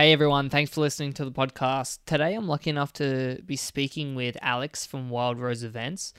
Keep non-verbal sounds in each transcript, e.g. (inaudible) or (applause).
Hey everyone, thanks for listening to the podcast. Today I'm lucky enough to be speaking with Alex from Wild Rose Events.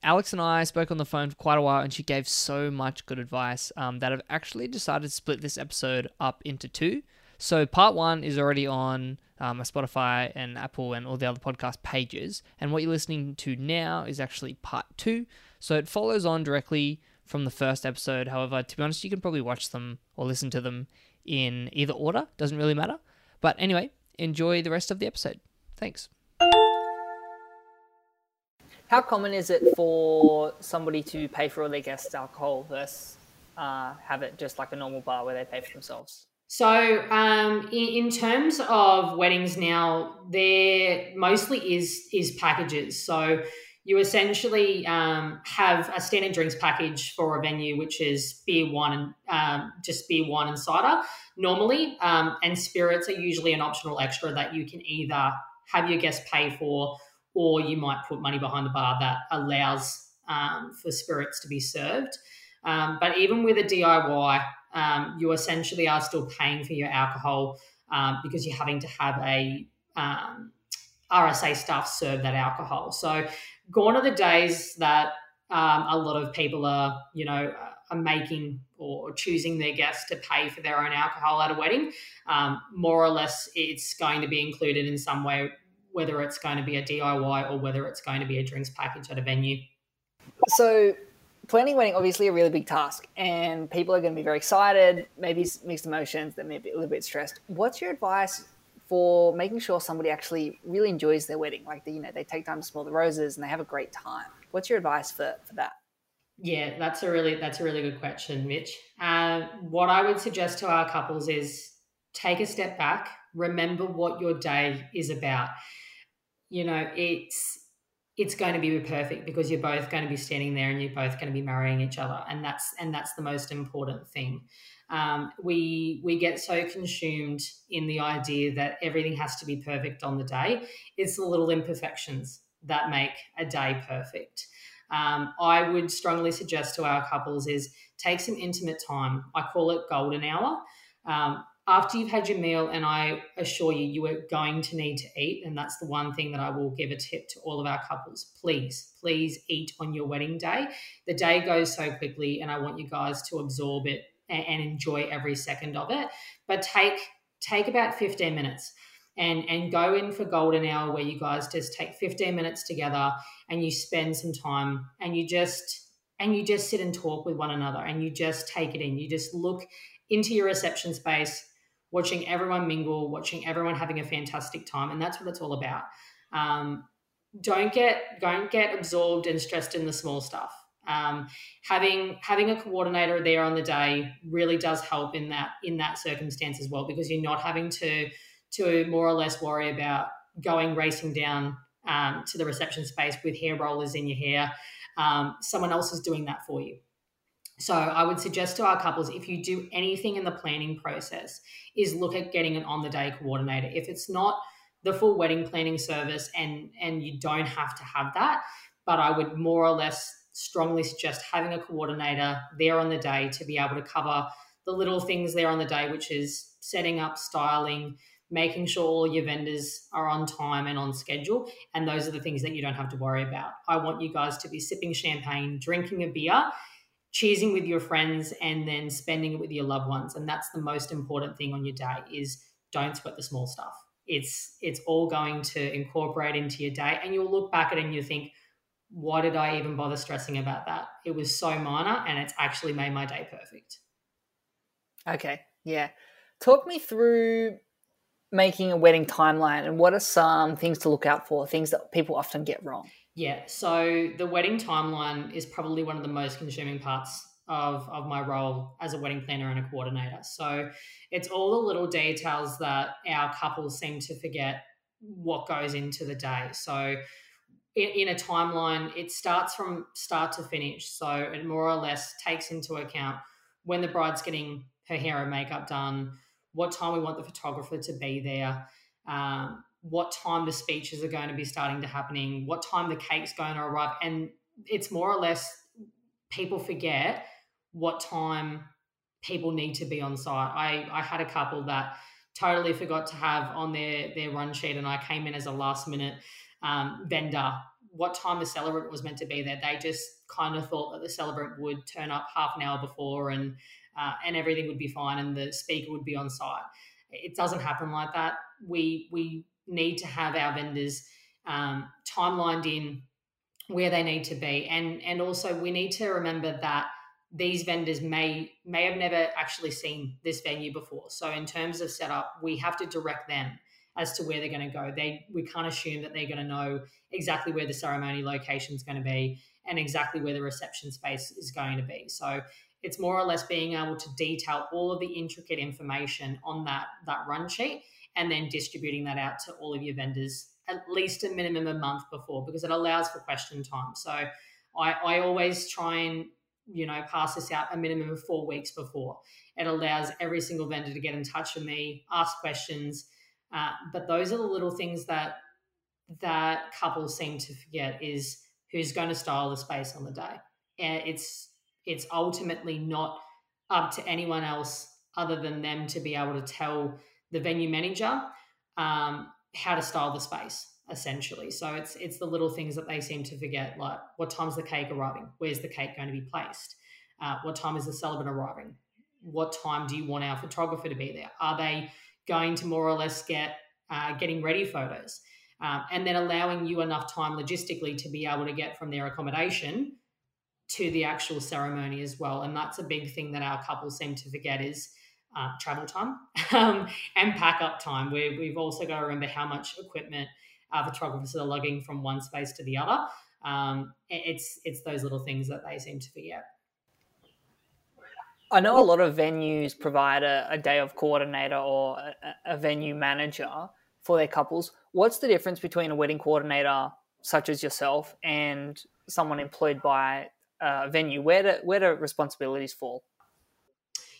Alex and I spoke on the phone for quite a while, and she gave so much good advice um, that I've actually decided to split this episode up into two. So, part one is already on um, Spotify and Apple and all the other podcast pages, and what you're listening to now is actually part two. So, it follows on directly from the first episode. However, to be honest, you can probably watch them or listen to them in either order, doesn't really matter. But anyway, enjoy the rest of the episode. Thanks. How common is it for somebody to pay for all their guests' alcohol versus uh, have it just like a normal bar where they pay for themselves? So, um, in, in, terms of weddings now, there mostly is is packages. So, you essentially um, have a standard drinks package for a venue, which is beer, wine, and um, just beer, wine, and cider normally. Um, and spirits are usually an optional extra that you can either have your guests pay for, or you might put money behind the bar that allows um, for spirits to be served. Um, but even with a DIY, um, you essentially are still paying for your alcohol because you're having to have a RSA staff serve that alcohol. So gone are the days that um, a lot of people are, you know, are making or choosing their guests to pay for their own alcohol at a wedding. Um, more or less, it's going to be included in some way, whether it's going to be a DIY or whether it's going to be a drinks package at a venue. So, planning wedding obviously a really big task, and people are going to be very excited, maybe mixed emotions, they may be a little bit stressed. What's your advice for making sure somebody actually really enjoys their wedding. Like, the, you know, they take time to smell the roses and they have a great time. What's your advice for, for that? Yeah, that's a really that's a really good question, Mitch. Uh, what I would suggest to our couples is take a step back. Remember what your day is about. You know, it's it's going to be perfect because you're both going to be standing there and you're both going to be marrying each other, and that's and that's the most important thing. Um, we we get so consumed in the idea that everything has to be perfect on the day. It's the little imperfections that make a day perfect. Um, I would strongly suggest to our couples is take some intimate time. I call it golden hour. Um, after you've had your meal, and I assure you, you are going to need to eat. And that's the one thing that I will give a tip to all of our couples. Please, please eat on your wedding day. The day goes so quickly, and I want you guys to absorb it and, enjoy every second of it. But take take about 15 minutes and and go in for golden hour where you guys just take 15 minutes together and you spend some time and you just and you just sit and talk with one another and you just take it in you just look into your reception space watching everyone mingle watching everyone having a fantastic time and that's what it's all about um, don't get don't get absorbed and stressed in the small stuff um, having having a coordinator there on the day really does help in that in that circumstance as well because you're not having to to more or less worry about going racing down um, to the reception space with hair rollers in your hair. Um, someone else is doing that for you. So I would suggest to our couples if you do anything in the planning process is look at getting an on the day coordinator. If it's not the full wedding planning service and and you don't have to have that, but I would more or less strongly suggest having a coordinator there on the day to be able to cover the little things there on the day, which is setting up, styling, making sure all your vendors are on time and on schedule. And those are the things that you don't have to worry about. I want you guys to be sipping champagne, drinking a beer, cheesing with your friends, and then spending it with your loved ones. And that's the most important thing on your day is don't sweat the small stuff. It's it's all going to incorporate into your day. And you'll look back at it and you think, why did I even bother stressing about that? It was so minor and it's actually made my day perfect. Okay. Yeah. Talk me through making a wedding timeline and what are some things to look out for, things that people often get wrong? Yeah. So the wedding timeline is probably one of the most consuming parts of, of my role as a wedding planner and a coordinator. So it's all the little details that our couples seem to forget what goes into the day. So in, in a timeline, it starts from start to finish. So it more or less takes into account when the bride's getting her hair and makeup done, what time we want the photographer to be there, um, what time the speeches are going to be starting to happening, what time the cake's going to arrive, and it's more or less people forget what time people need to be on site. I I had a couple that totally forgot to have on their their run sheet, and I came in as a last minute um, vendor. What time the celebrant was meant to be there? They just kind of thought that the celebrant would turn up half an hour before, and uh, and everything would be fine, and the speaker would be on site. It doesn't happen like that. We we need to have our vendors um, timelined in where they need to be, and and also we need to remember that these vendors may may have never actually seen this venue before. So in terms of setup, we have to direct them as to where they're going to go. They we can't assume that they're going to know exactly where the ceremony location is going to be and exactly where the reception space is going to be. So it's more or less being able to detail all of the intricate information on that that run sheet and then distributing that out to all of your vendors at least a minimum a month before because it allows for question time. So I, I always try and you know pass this out a minimum of four weeks before. It allows every single vendor to get in touch with me, ask questions. Uh, but those are the little things that that couples seem to forget is who's going to style the space on the day. And it's it's ultimately not up to anyone else other than them to be able to tell the venue manager um, how to style the space essentially. So it's it's the little things that they seem to forget, like what time's the cake arriving? Where's the cake going to be placed? Uh, what time is the celebrant arriving? What time do you want our photographer to be there? Are they going to more or less get uh, getting ready photos? Um, and then allowing you enough time logistically to be able to get from their accommodation to the actual ceremony as well. And that's a big thing that our couples seem to forget is uh, travel time (laughs) um, and pack up time. Where we've also got to remember how much equipment our photographers are lugging from one space to the other. Um, it's it's those little things that they seem to forget. I know a lot of venues provide a, a day of coordinator or a, a, venue manager for their couples. What's the difference between a wedding coordinator such as yourself and someone employed by a venue? Where do, where do responsibilities fall?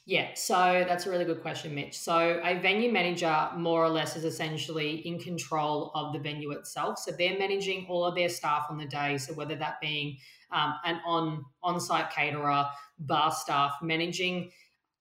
Yeah, so that's a really good question, Mitch. So, a venue manager more or less is essentially in control of the venue itself. So, they're managing all of their staff on the day. So, whether that being um, an on on site caterer, bar staff, managing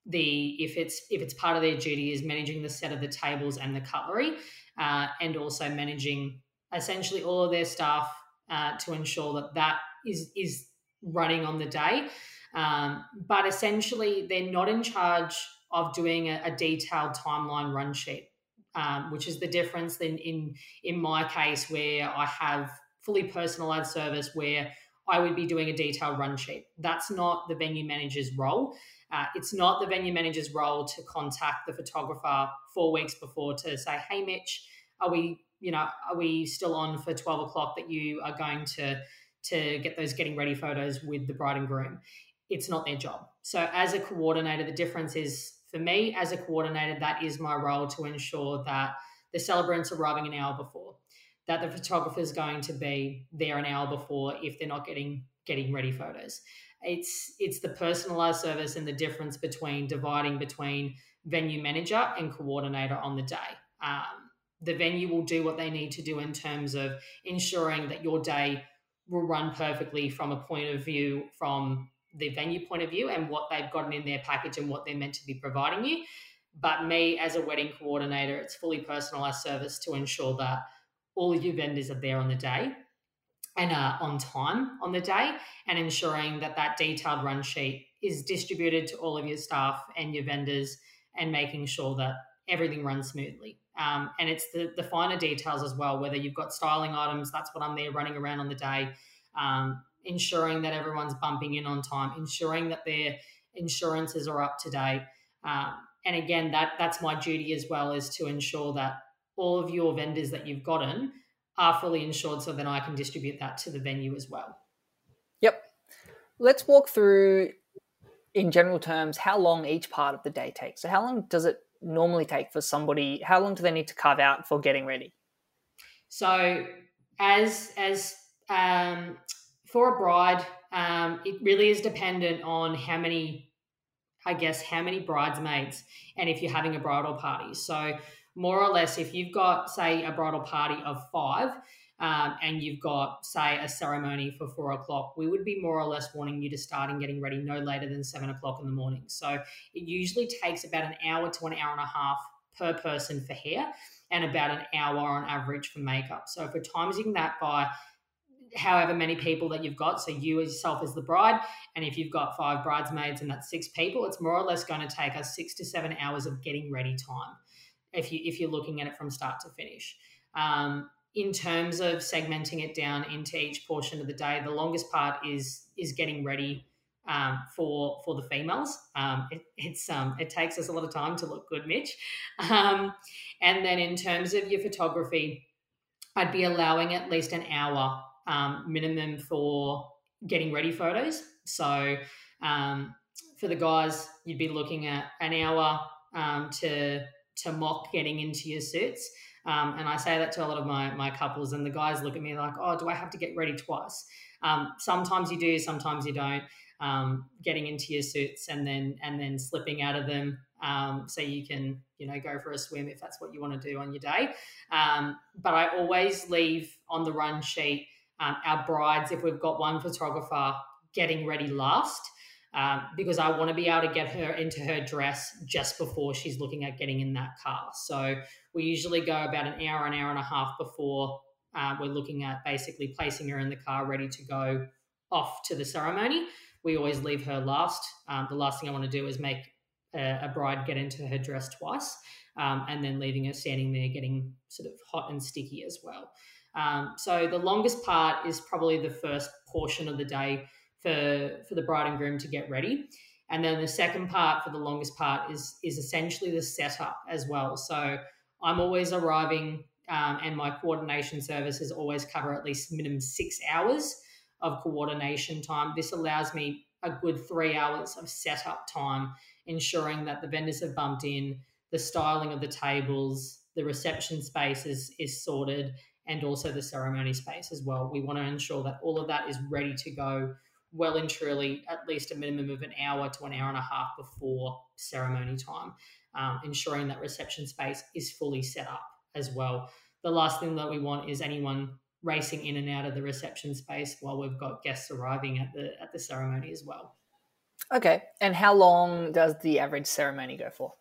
the if it's if it's part of their duty is managing the set of the tables and the cutlery, uh, and also managing essentially all of their staff uh, to ensure that that is is running on the day. Um, but essentially, they're not in charge of doing a, a detailed timeline run sheet, um, which is the difference in, in in my case where I have fully personalized service where I would be doing a detailed run sheet. That's not the venue manager's role. Uh, it's not the venue manager's role to contact the photographer four weeks before to say, "Hey, Mitch, are we, you know, are we still on for twelve o'clock that you are going to to get those getting ready photos with the bride and groom?" It's not their job. So, as a coordinator, the difference is for me, as a coordinator, that is my role to ensure that the celebrant's arriving an hour before, that the photographer is going to be there an hour before if they're not getting getting ready photos. It's it's the personalized service and the difference between dividing between venue manager and coordinator on the day. Um, the venue will do what they need to do in terms of ensuring that your day will run perfectly from a point of view from the venue point of view and what they've gotten in their package and what they're meant to be providing you. But me as a wedding coordinator, it's fully personalized service to ensure that all of your vendors are there on the day and are on time on the day and ensuring that that detailed run sheet is distributed to all of your staff and your vendors and making sure that everything runs smoothly. Um, and it's the, the finer details as well, whether you've got styling items, that's what I'm there running around on the day. Um, ensuring that everyone's bumping in on time, ensuring that their insurances are up to date. Um, and again, that that's my duty as well is to ensure that all of your vendors that you've gotten are fully insured, so then I can distribute that to the venue as well. Yep. Let's walk through, in general terms, how long each part of the day takes. So, how long does it normally take for somebody? How long do they need to carve out for getting ready? So, as as um, for a bride, um, it really is dependent on how many, I guess, how many bridesmaids and if you're having a bridal party. So, more or less, if you've got, say, a bridal party of five um, and you've got, say, a ceremony for four o'clock, we would be more or less wanting you to start and getting ready no later than seven o'clock in the morning. So, it usually takes about an hour to an hour and a half per person for hair and about an hour on average for makeup. So if we're timesing that by however many people that you've got, so you as yourself as the bride, and if you've got five bridesmaids and that's six people, it's more or less going to take us six to seven hours of getting ready time if you if you're looking at it from start to finish. Um, in terms of segmenting it down into each portion of the day, the longest part is is getting ready um, for for the females. Um, it, it's um, it takes us a lot of time to look good, Mitch. Um, and then in terms of your photography, I'd be allowing at least an hour um, minimum for getting ready photos. So um, for the guys, you'd be looking at an hour um, to to mock getting into your suits. Um, and I say that to a lot of my my couples, and the guys look at me like, "Oh, do I have to get ready twice?" Um, sometimes you do, sometimes you don't. Um, getting into your suits and then and then slipping out of them um, so you can you know go for a swim if that's what you want to do on your day. Um, but I always leave on the run sheet um, our brides if we've got one photographer getting ready last. Um, because I want to be able to get her into her dress just before she's looking at getting in that car. So we usually go about an hour, an hour and a half before uh, we're looking at basically placing her in the car ready to go off to the ceremony. We always leave her last. Um, the last thing I want to do is make a, a bride get into her dress twice um, and then leaving her standing there getting sort of hot and sticky as well. Um, so the longest part is probably the first portion of the day for for the bride and groom to get ready. And then the second part for the longest part is is essentially the setup as well. So I'm always arriving um, and my coordination services always cover at least minimum six hours of coordination time. This allows me a good three hours of setup time, ensuring that the vendors have bumped in, the styling of the tables, the reception space is, is sorted, and also the ceremony space as well. We want to ensure that all of that is ready to go well and truly at least a minimum of an hour to an hour and a half before ceremony time, um, ensuring that reception space is fully set up as well. The last thing that we want is anyone racing in and out of the reception space while we've got guests arriving at the at the ceremony as well. Okay, and how long does the average ceremony go for?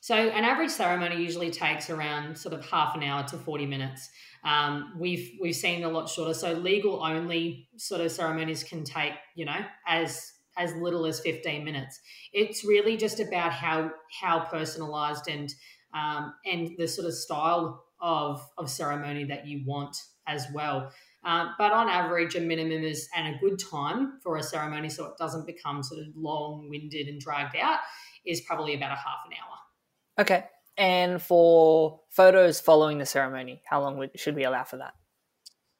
So an average ceremony usually takes around sort of half an hour to 40 minutes. Um, we've we've seen a lot shorter. So legal only sort of ceremonies can take, you know, as as little as 15 minutes. It's really just about how how personalized and um, and the sort of style of of ceremony that you want as well. Um, but on average, a minimum is and a good time for a ceremony, so it doesn't become sort of long winded and dragged out, is probably about a half an hour. Okay. And for photos following the ceremony, how long should we allow for that?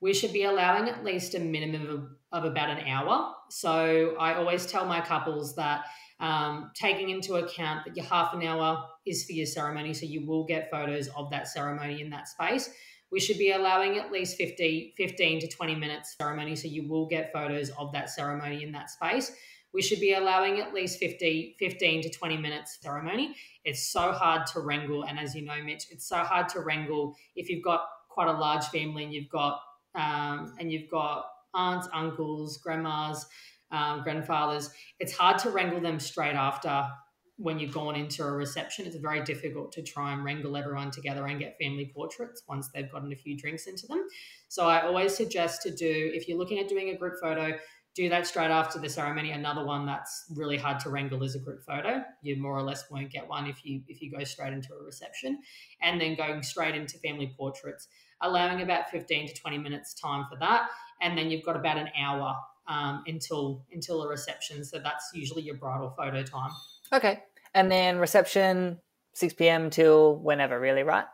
We should be allowing at least a minimum of, of about an hour. So I always tell my couples that um, taking into account that your half an hour is for your ceremony, so you will get photos of that ceremony in that space. We should be allowing at least 50, 15 to 20 minutes ceremony, so you will get photos of that ceremony in that space we should be allowing at least 50, 15 to 20 minutes ceremony. It's so hard to wrangle. And as you know, Mitch, it's so hard to wrangle if you've got quite a large family and you've got, um, and you've got aunts, uncles, grandmas, um, grandfathers. It's hard to wrangle them straight after when you've gone into a reception. It's very difficult to try and wrangle everyone together and get family portraits once they've gotten a few drinks into them. So I always suggest to do, if you're looking at doing a group photo, do that straight after the ceremony. Another one that's really hard to wrangle is a group photo. You more or less won't get one if you if you go straight into a reception, and then going straight into family portraits, allowing about fifteen to twenty minutes time for that, and then you've got about an hour um, until until a reception. So that's usually your bridal photo time. Okay, and then reception six p.m. till whenever, really, right?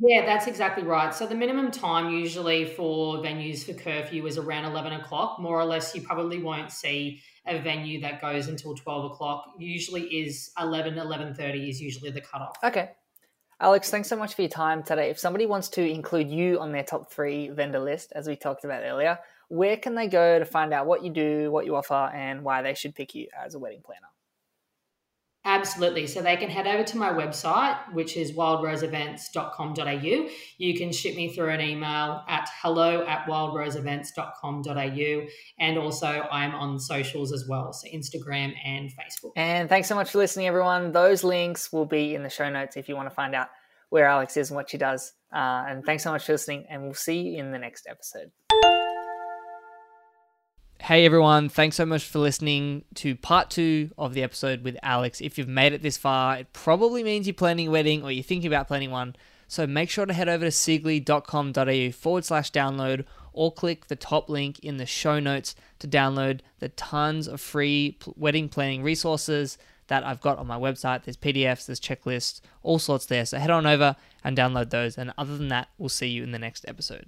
Yeah, that's exactly right. So the minimum time usually for venues for curfew is around 11 o'clock. More or less, you probably won't see a venue that goes until 12 o'clock. Usually is 11, 11.30 is usually the cutoff. Okay. Alex, thanks so much for your time today. If somebody wants to include you on their top three vendor list, as we talked about earlier, where can they go to find out what you do, what you offer, and why they should pick you as a wedding planner? Absolutely. So they can head over to my website, which is wildroseevents.com.au. You can ship me through an email at hello at wildroseevents.com.au. And also, I'm on socials as well, so Instagram and Facebook. And thanks so much for listening, everyone. Those links will be in the show notes if you want to find out where Alex is and what she does. Uh, and thanks so much for listening, and we'll see you in the next episode. Hey everyone, thanks so much for listening to part two of the episode with Alex. If you've made it this far, it probably means you're planning a wedding or you're thinking about planning one. So make sure to head over to sigley.com.au forward slash download or click the top link in the show notes to download the tons of free wedding planning resources that I've got on my website. There's PDFs, there's checklists, all sorts there. So head on over and download those. And other than that, we'll see you in the next episode.